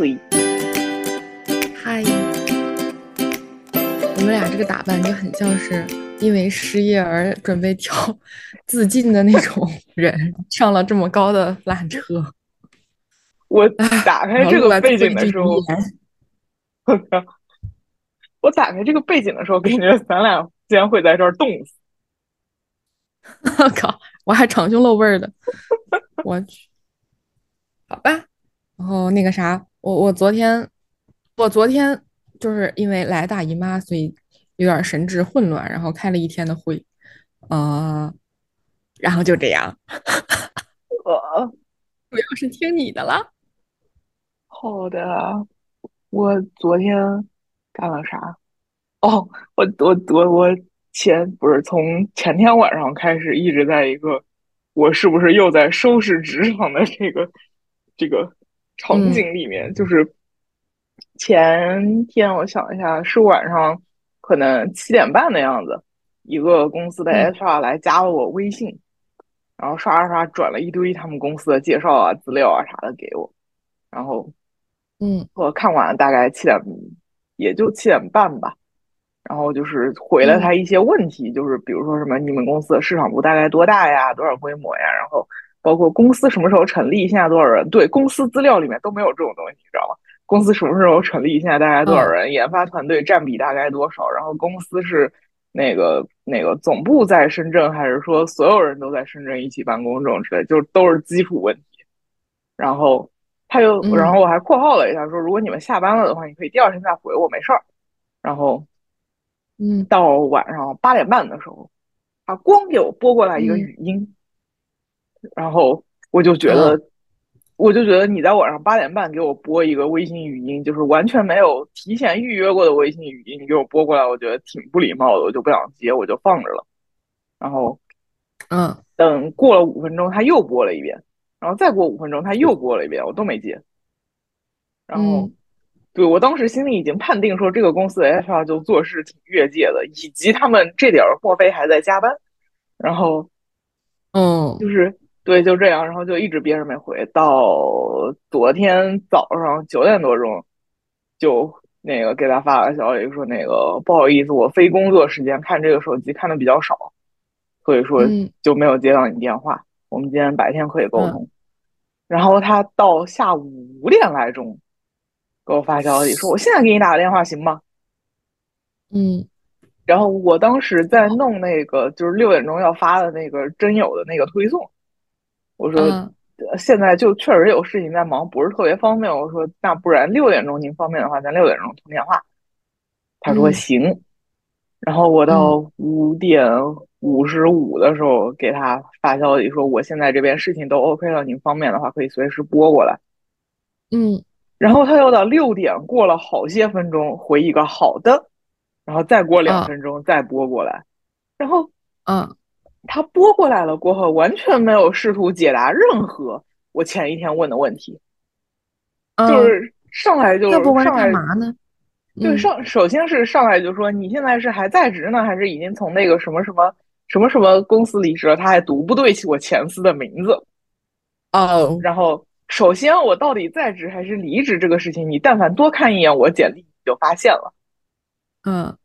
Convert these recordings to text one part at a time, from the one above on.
推。嗨，我们俩这个打扮就很像是因为失业而准备跳 自尽的那种人，上了这么高的缆车。我打开这个背景的时候，我打开这个背景的时候，感觉咱俩竟然会在这儿冻死。我靠！我还长胸露背的，我去，好吧。然后那个啥，我我昨天，我昨天就是因为来大姨妈，所以有点神志混乱，然后开了一天的会，呃，然后就这样。我主要是听你的了。好的，我昨天干了啥？哦，我我我我。前不是从前天晚上开始一直在一个，我是不是又在收拾职场的这个这个场景里面？就是前天我想一下，是晚上可能七点半的样子，一个公司的 HR 来加了我微信，然后刷刷刷转了一堆他们公司的介绍啊、资料啊啥的给我，然后嗯，我看完大概七点，也就七点半吧。然后就是回了他一些问题，就是比如说什么你们公司的市场部大概多大呀，多少规模呀，然后包括公司什么时候成立，现在多少人？对，公司资料里面都没有这种东西，你知道吗？公司什么时候成立，现在大概多少人？研发团队占比大概多少？然后公司是那个那个总部在深圳，还是说所有人都在深圳一起办公这种之类，就都是基础问题。然后他又，然后我还括号了一下，说如果你们下班了的话，你可以第二天再回我，没事儿。然后。嗯，到晚上八点半的时候，他光给我拨过来一个语音，然后我就觉得，我就觉得你在晚上八点半给我播一个微信语音，就是完全没有提前预约过的微信语音，你给我播过来，我觉得挺不礼貌的，我就不想接，我就放着了。然后，嗯，等过了五分钟，他又播了一遍，然后再过五分钟，他又播了一遍，我都没接。然后。对我当时心里已经判定说，这个公司的 HR 就做事挺越界的，以及他们这点儿莫非还在加班？然后，嗯，就是对，就这样，然后就一直憋着没回，到昨天早上九点多钟，就那个给他发了个消息说，那个不好意思，我非工作时间看这个手机看的比较少，所以说就没有接到你电话。我们今天白天可以沟通。然后他到下午五点来钟。给我发消息说：“我现在给你打个电话行吗？”嗯，然后我当时在弄那个就是六点钟要发的那个真友的那个推送，我说现在就确实有事情在忙，不是特别方便。我说那不然六点钟您方便的话，咱六点钟通电话。他说行。然后我到五点五十五的时候给他发消息说：“我现在这边事情都 OK 了，您方便的话可以随时拨过来。”嗯。然后他又到六点过了好些分钟回一个好的，然后再过两分钟再拨过来，然后嗯，他拨过来了过后完全没有试图解答任何我前一天问的问题，就是上来就上来干嘛呢？就上首先是上来就说你现在是还在职呢，还是已经从那个什么什么什么什么公司离职了？他还读不对起我前司的名字哦，然后。首先，我到底在职还是离职这个事情，你但凡多看一眼我简历，你就发现了。嗯，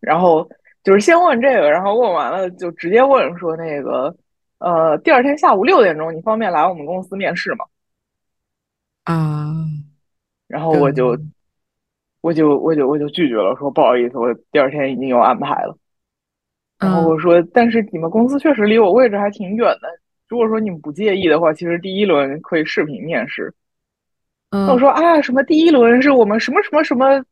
然后就是先问这个，然后问完了就直接问说那个，呃，第二天下午六点钟，你方便来我们公司面试吗？啊，然后我就，我就我就我就拒绝了，说不好意思，我第二天已经有安排了。然后我说，但是你们公司确实离我位置还挺远的。如果说你们不介意的话，其实第一轮可以视频面试。那我说啊，什么第一轮是我们什么什么什么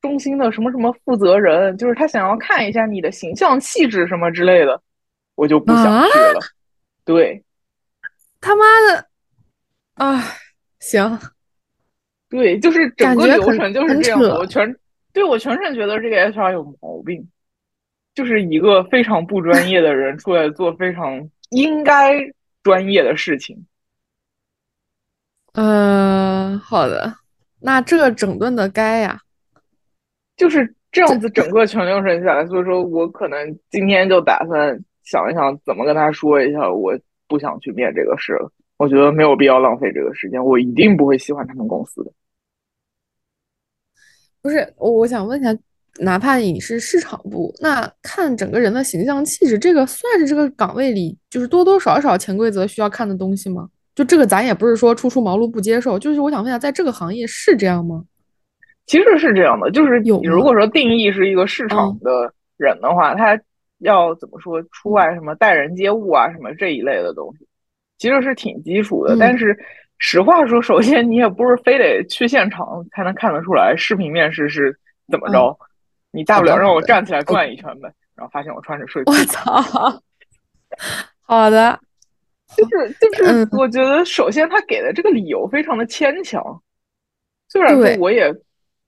中心的什么什么负责人，就是他想要看一下你的形象气质什么之类的，我就不想去了。对，他妈的，啊，行，对，就是整个流程就是这样。我全对我全程觉得这个 HR 有毛病，就是一个非常不专业的人出来做非常应该。专业的事情，嗯，好的，那这整顿的该呀，就是这样子，整个全流程下来，所以说我可能今天就打算想一想怎么跟他说一下，我不想去面这个事了，我觉得没有必要浪费这个时间，我一定不会喜欢他们公司的。不是，我我想问一下，哪怕你是市场部，那看整个人的形象气质，这个算是这个岗位里就是多多少少潜规则需要看的东西吗？就这个咱也不是说初出茅庐不接受，就是我想问一下，在这个行业是这样吗？其实是这样的，就是有你如果说定义是一个市场的人的话，他要怎么说出外什么待人接物啊什么这一类的东西，其实是挺基础的。但是实话说，首先你也不是非得去现场才能看得出来视频面试是怎么着，你大不了让我站起来转一圈呗，然后发现我穿着睡裤。我操！好的，就是就是，我觉得首先他给的这个理由非常的牵强，虽然说我也。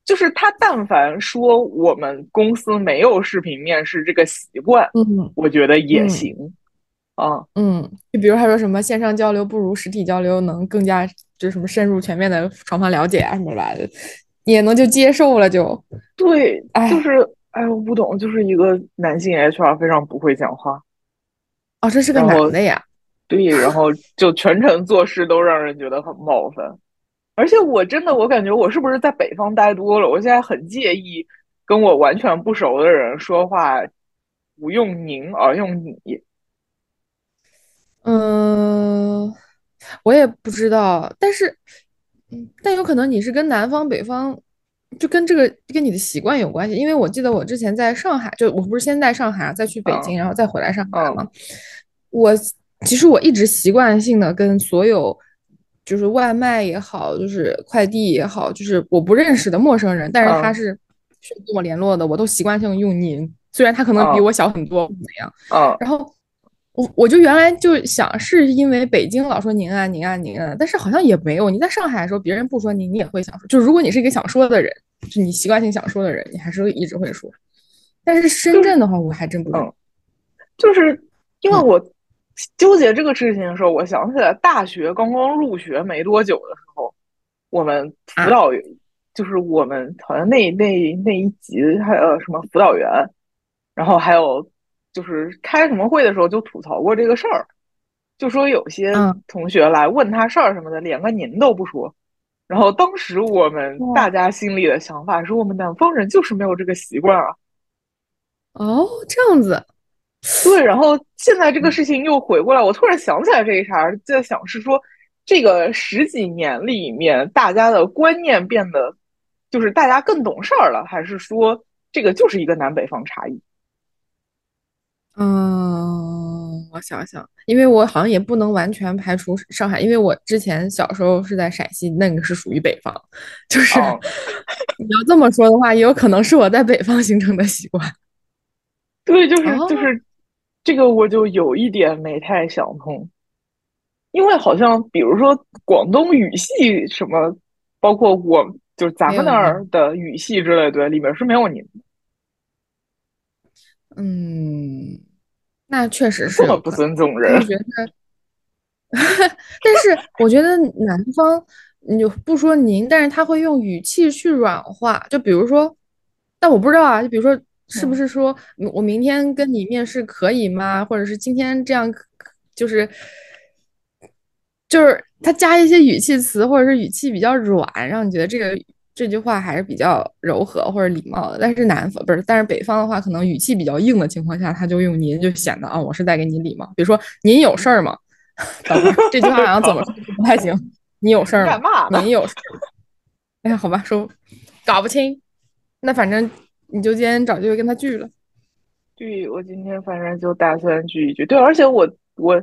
就是他，但凡说我们公司没有视频面试这个习惯，嗯，我觉得也行，啊，嗯，就比如他说什么线上交流不如实体交流能更加就什么深入全面的双方了解啊什么的，也能就接受了就。对，就是哎，我不懂，就是一个男性 HR 非常不会讲话。哦，这是个男的呀？对，然后就全程做事都让人觉得很冒犯。而且我真的，我感觉我是不是在北方待多了？我现在很介意跟我完全不熟的人说话不用您而用你。嗯，我也不知道，但是，但有可能你是跟南方北方，就跟这个跟你的习惯有关系。因为我记得我之前在上海，就我不是先在上海，再去北京，然后再回来上海吗？我其实我一直习惯性的跟所有。就是外卖也好，就是快递也好，就是我不认识的陌生人，但是他是跟我联络的，我都习惯性用您，虽然他可能比我小很多，怎么样？嗯，然后我我就原来就想是因为北京老说您啊您啊您啊，但是好像也没有，你在上海的时候别人不说您，你也会想说，就如果你是一个想说的人，就你习惯性想说的人，你还是一直会说。但是深圳的话，我还真不嗯，就是因为我。纠结这个事情的时候，我想起来大学刚刚入学没多久的时候，我们辅导员就是我们好像那那那一级还有什么辅导员，然后还有就是开什么会的时候就吐槽过这个事儿，就说有些同学来问他事儿什么的，连个您都不说。然后当时我们大家心里的想法是我们南方人就是没有这个习惯啊。哦，这样子。对，然后现在这个事情又回过来，我突然想起来这一茬，在想是说，这个十几年里面，大家的观念变得，就是大家更懂事儿了，还是说这个就是一个南北方差异？嗯，我想想，因为我好像也不能完全排除上海，因为我之前小时候是在陕西，那个是属于北方，就是你要这么说的话，也有可能是我在北方形成的习惯。对，就是就是。这个我就有一点没太想通，因为好像比如说广东语系什么，包括我就是咱们那儿的语系之类，对，里面是没有您的。嗯，那确实是这么不尊重人。我觉得，但是我觉得南方你就不说您，但是他会用语气去软化，就比如说，但我不知道啊，就比如说。是不是说我明天跟你面试可以吗？或者是今天这样，就是就是他加一些语气词，或者是语气比较软，让你觉得这个这句话还是比较柔和或者礼貌的。但是南方不是，但是北方的话，可能语气比较硬的情况下，他就用您，就显得啊，我是在给你礼貌。比如说您有事儿吗？这句话好像怎么说不太行。你有事儿吗？您有事儿？哎呀，好吧，说搞不清。那反正。你就今天找机会跟他聚了，对，我今天反正就打算聚一聚。对，而且我我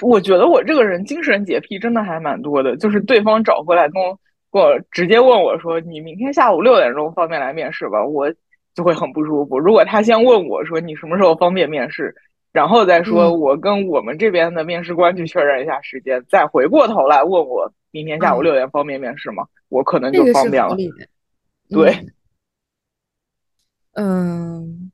我觉得我这个人精神洁癖真的还蛮多的。就是对方找过来跟我跟我直接问我说：“你明天下午六点钟方便来面试吧？”我就会很不舒服。如果他先问我说：“你什么时候方便面试？”然后再说我跟我们这边的面试官去确认一下时间，再回过头来问我明天下午六点方便面试吗？我可能就方便了。对。嗯，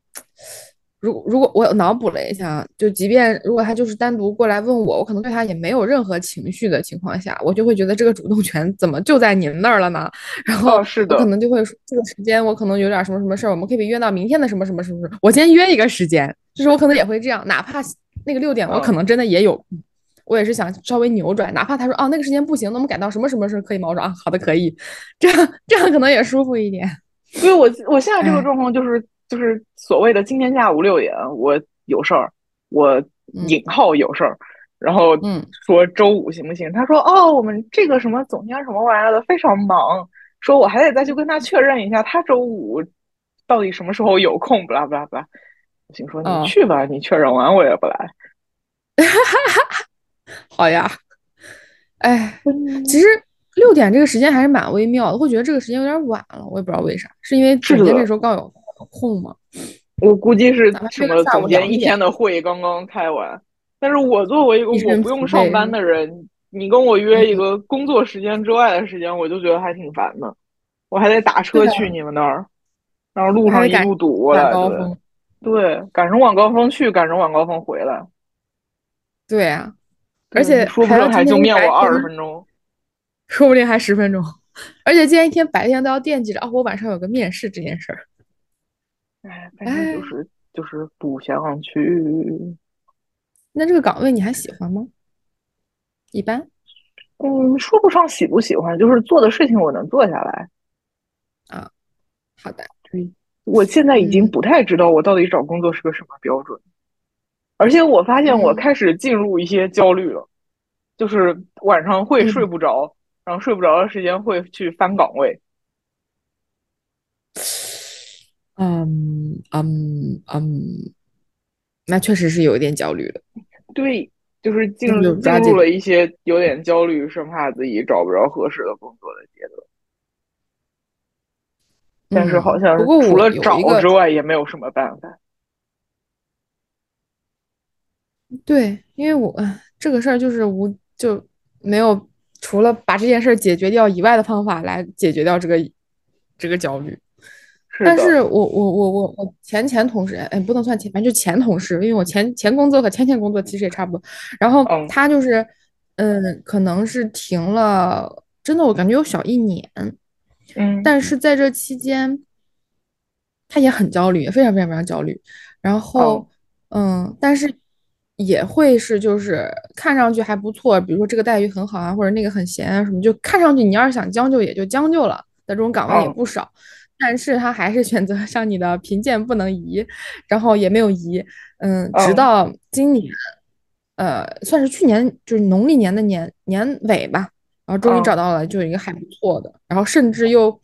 如如果我脑补了一下，就即便如果他就是单独过来问我，我可能对他也没有任何情绪的情况下，我就会觉得这个主动权怎么就在您那儿了呢？然后是的，我可能就会说这个时间我可能有点什么什么事儿，我们可以约到明天的什么什么什么什么，我先约一个时间，就是我可能也会这样，哪怕那个六点我可能真的也有，我也是想稍微扭转，哪怕他说哦那个时间不行，那我们改到什么什么时候可以吗？我说啊好的可以，这样这样可能也舒服一点。所以我我现在这个状况就是就是所谓的今天下午六点我有事儿，我引号有事儿，然后说周五行不行？他说哦，我们这个什么总监什么玩意儿的非常忙，说我还得再去跟他确认一下，他周五到底什么时候有空？不啦不啦不啦，我心说你去吧，你确认完我也不来。哈哈哈好呀，哎，其实。六点这个时间还是蛮微妙的，会觉得这个时间有点晚了，我也不知道为啥，是因为总监这时候刚有空吗？我估计是什么总监一天的会刚刚开完，但是我作为一个我不用上班的人，你跟我约一个工作时间之外的时间，我就觉得还挺烦的，我还得打车去你们那儿，然后路上一路堵过来，对，赶上晚高峰去，赶上晚高峰回来，对啊，而且说不定还就面我二十分钟。说不定还十分钟，而且今天一天白天都要惦记着啊，我晚上有个面试这件事儿。哎，反正就是就是不想去。那这个岗位你还喜欢吗？一般。嗯，说不上喜不喜欢，就是做的事情我能做下来。啊，好的。对，我现在已经不太知道我到底找工作是个什么标准，而且我发现我开始进入一些焦虑了，就是晚上会睡不着。然后睡不着的时间会去翻岗位，嗯嗯嗯，那确实是有一点焦虑的。对，就是进入进入了一些有点焦虑，生怕自己找不着合适的工作的阶段。但是好像除了找之外也没有什么办法。对，因为我这个事儿就是无就没有。除了把这件事解决掉以外的方法来解决掉这个这个焦虑，但是我我我我我前前同事哎不能算前，反正就前同事，因为我前前工作和前前工作其实也差不多。然后他就是嗯，可能是停了，真的我感觉有小一年，嗯，但是在这期间，他也很焦虑，非常非常非常焦虑。然后嗯，但是。也会是，就是看上去还不错，比如说这个待遇很好啊，或者那个很闲啊什么，就看上去你要是想将就也就将就了的这种岗位也不少，但是他还是选择 像你的贫贱不能移，然后也没有移，嗯，直到今年，呃，算是去年就是农历年的年年尾吧，然后终于找到了就一个还不错的，然后甚至又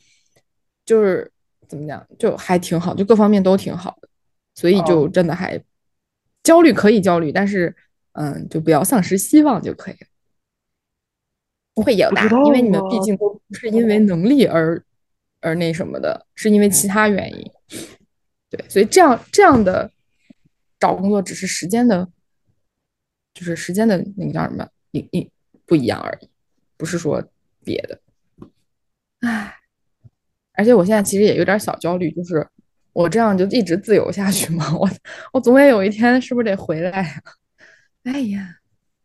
就是怎么讲，就还挺好，就各方面都挺好的，所以就真的还。焦虑可以焦虑，但是，嗯，就不要丧失希望就可以了。不会有的，因为你们毕竟都不是因为能力而而那什么的，是因为其他原因。对，所以这样这样的找工作只是时间的，就是时间的那个叫什么，一一不一样而已，不是说别的。唉，而且我现在其实也有点小焦虑，就是。我这样就一直自由下去吗？我我总得有一天是不是得回来呀？哎呀，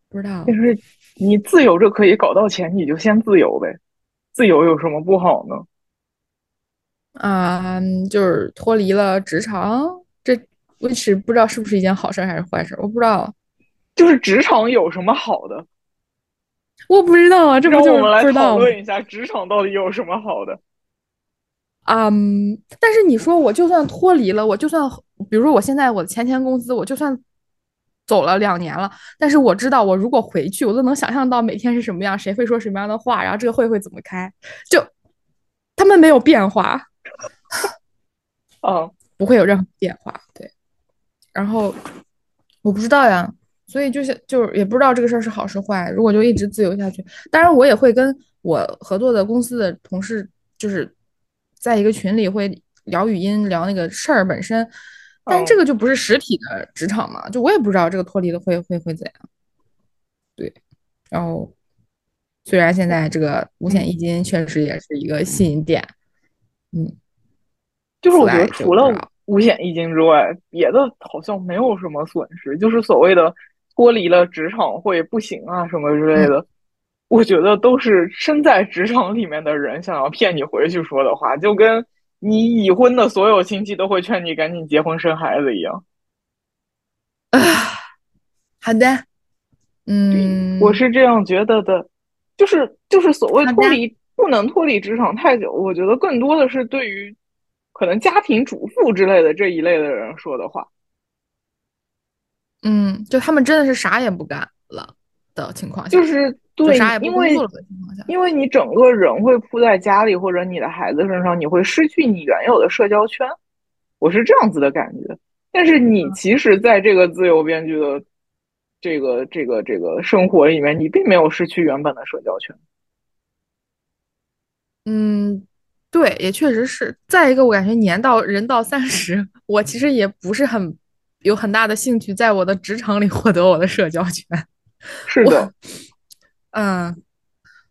不知道。就是你自由着可以搞到钱，你就先自由呗。自由有什么不好呢？啊，就是脱离了职场，这我是不知道是不是一件好事还是坏事，我不知道。就是职场有什么好的？我不知道啊，这不就我们来讨论一下职场到底有什么好的？嗯，但是你说我就算脱离了，我就算比如说我现在我的前前公司，我就算走了两年了，但是我知道我如果回去，我都能想象到每天是什么样，谁会说什么样的话，然后这个会会怎么开，就他们没有变化，哦，不会有任何变化，对。然后我不知道呀，所以就是就是也不知道这个事儿是好是坏。如果就一直自由下去，当然我也会跟我合作的公司的同事就是。在一个群里会聊语音聊那个事儿本身，但这个就不是实体的职场嘛，就我也不知道这个脱离了会会会怎样。对，然后虽然现在这个五险一金确实也是一个吸引点，嗯，就是我觉得除了五险一金之外，别的好像没有什么损失，就是所谓的脱离了职场会不行啊什么之类的。我觉得都是身在职场里面的人想要骗你回去说的话，就跟你已婚的所有亲戚都会劝你赶紧结婚生孩子一样。啊，好的，嗯，我是这样觉得的，就是就是所谓脱离不能脱离职场太久，我觉得更多的是对于可能家庭主妇之类的这一类的人说的话。嗯，就他们真的是啥也不干了的情况下，就是对，因为因为你整个人会扑在家里或者你的孩子身上，你会失去你原有的社交圈。我是这样子的感觉。但是你其实在这个自由编剧的这个这个这个生活里面，你并没有失去原本的社交圈。嗯，对，也确实是。再一个，我感觉年到人到三十，我其实也不是很有很大的兴趣在我的职场里 获得我的社交圈。是的，嗯，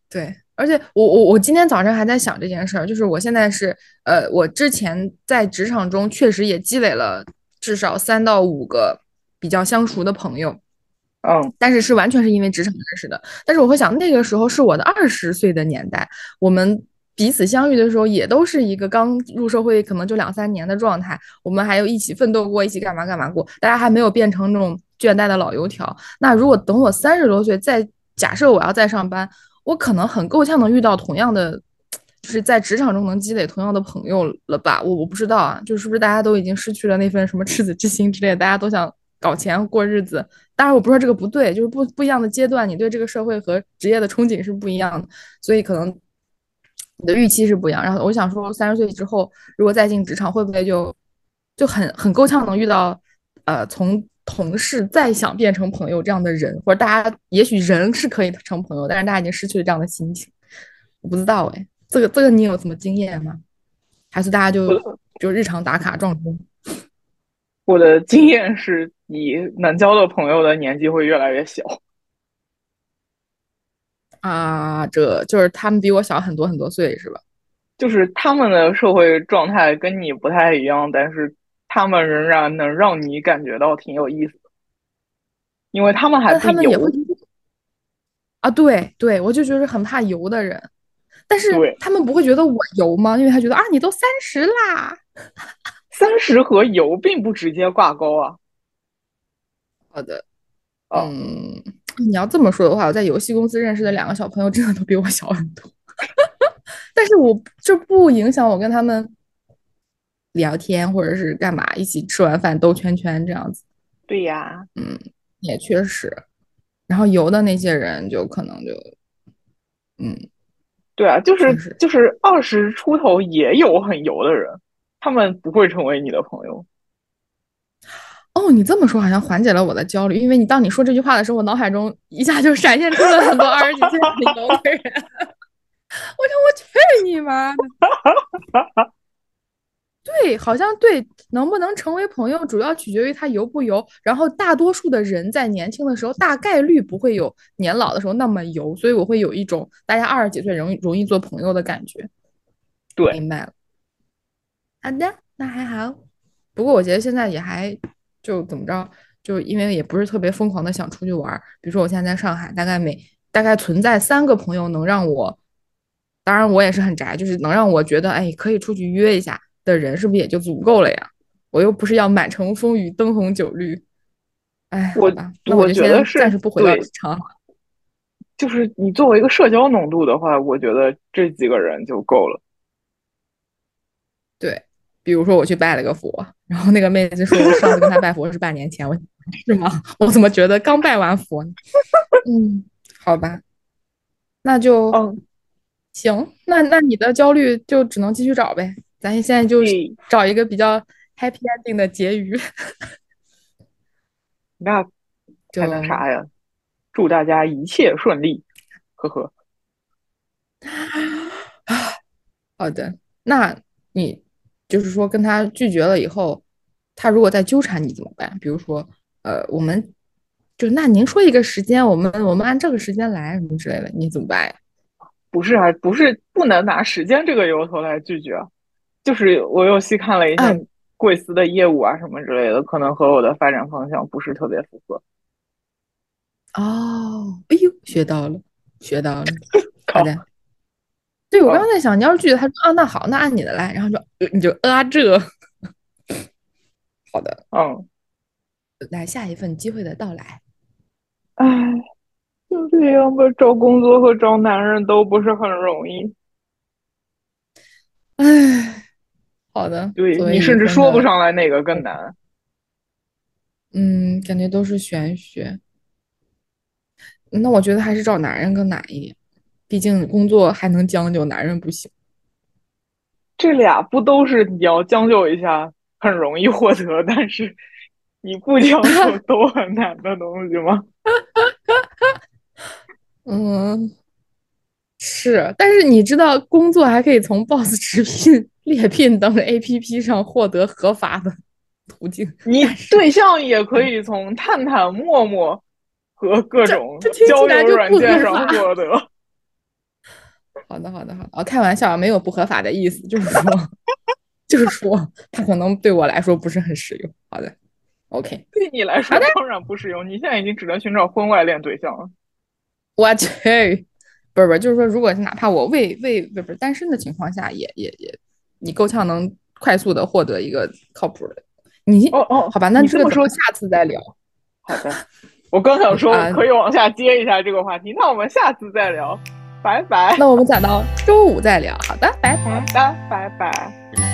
对。而且我我我今天早上还在想这件事儿，就是我现在是呃，我之前在职场中确实也积累了至少三到五个比较相熟的朋友，嗯，但是是完全是因为职场认识的。但是我会想，那个时候是我的二十岁的年代，我们彼此相遇的时候也都是一个刚入社会可能就两三年的状态，我们还有一起奋斗过，一起干嘛干嘛过，大家还没有变成那种倦怠的老油条。那如果等我三十多岁再假设我要再上班。我可能很够呛能遇到同样的，就是在职场中能积累同样的朋友了吧？我我不知道啊，就是不是大家都已经失去了那份什么赤子之心之类的，大家都想搞钱过日子。当然，我不说这个不对，就是不不一样的阶段，你对这个社会和职业的憧憬是不一样的，所以可能你的预期是不一样。然后我想说，三十岁之后如果再进职场，会不会就就很很够呛能遇到呃从。同事再想变成朋友这样的人，或者大家也许人是可以成朋友，但是大家已经失去了这样的心情。我不知道哎，这个这个你有什么经验吗？还是大家就就日常打卡撞钟？我的经验是你能交的朋友的年纪会越来越小。啊，这就是他们比我小很多很多岁是吧？就是他们的社会状态跟你不太一样，但是。他们仍然能让你感觉到挺有意思的，因为他们还他们也会啊，对对，我就觉得很怕油的人，但是他们不会觉得我油吗？因为他觉得啊，你都三十啦，三十和油并不直接挂钩啊。好的，嗯，你要这么说的话，我在游戏公司认识的两个小朋友真的都比我小很多，但是我这不影响我跟他们。聊天或者是干嘛，一起吃完饭兜圈圈这样子。对呀，嗯，也确实。然后游的那些人就可能就，嗯，对啊，就是就是二十出头也有很油的人，他们不会成为你的朋友。哦，你这么说好像缓解了我的焦虑，因为你当你说这句话的时候，我脑海中一下就闪现出了很多二十几岁很油的人。我说我去你妈的！对，好像对，能不能成为朋友，主要取决于他油不油。然后大多数的人在年轻的时候，大概率不会有年老的时候那么油，所以我会有一种大家二十几岁容易容易做朋友的感觉。对，明白了。好的，那还好。不过我觉得现在也还就怎么着，就因为也不是特别疯狂的想出去玩。比如说我现在在上海，大概每大概存在三个朋友能让我，当然我也是很宅，就是能让我觉得哎可以出去约一下。的人是不是也就足够了呀？我又不是要满城风雨灯红酒绿。哎，我那我觉得是暂时不回到职场。就是你作为一个社交浓度的话，我觉得这几个人就够了。对，比如说我去拜了个佛，然后那个妹子说我上次跟她拜佛是半年前，我是吗？我怎么觉得刚拜完佛呢？嗯，好吧，那就嗯行，那那你的焦虑就只能继续找呗。咱现在就找一个比较 happy ending 的结语。那 还能啥呀？祝大家一切顺利，呵呵。好的，那你就是说跟他拒绝了以后，他如果再纠缠你怎么办？比如说，呃，我们就那您说一个时间，我们我们按这个时间来什么之类的，你怎么办呀？不是啊，不是不能拿时间这个由头来拒绝。就是我又细看了一下贵司的业务啊什么之类的，可能和我的发展方向不是特别符合。哦，哎呦，学到了，学到了。好的。对，我刚刚在想，你要是拒绝他说啊，那好，那按你的来，然后就你就啊这。好的，嗯。来下一份机会的到来。唉，就这样吧，找工作和找男人都不是很容易。唉，好的，对你甚至说不上来哪个更难。嗯，感觉都是玄学。那我觉得还是找男人更难一点，毕竟工作还能将就，男人不行。这俩不都是你要将就一下很容易获得，但是你不将就 都很难的东西吗？嗯，是，但是你知道，工作还可以从 Boss 直聘、猎聘等 APP 上获得合法的途径。你对象也可以从探探、陌陌和各种交友软件上获得。好的，好的，好的，哦，开玩笑，没有不合法的意思，就是说，就是说，它可能对我来说不是很实用。好的，OK，对你来说当然不实用，你现在已经只能寻找婚外恋对象了。我去，不是不是，就是说，如果哪怕我未未不是不是单身的情况下，也也也，你够呛能快速的获得一个靠谱的。你哦哦，好吧，那这么说下次再聊。好的，我刚想说啊可以往下接一下这个话题，那我们下次再聊，拜拜。那我们讲到周五再聊。好的，拜拜。好的，拜拜。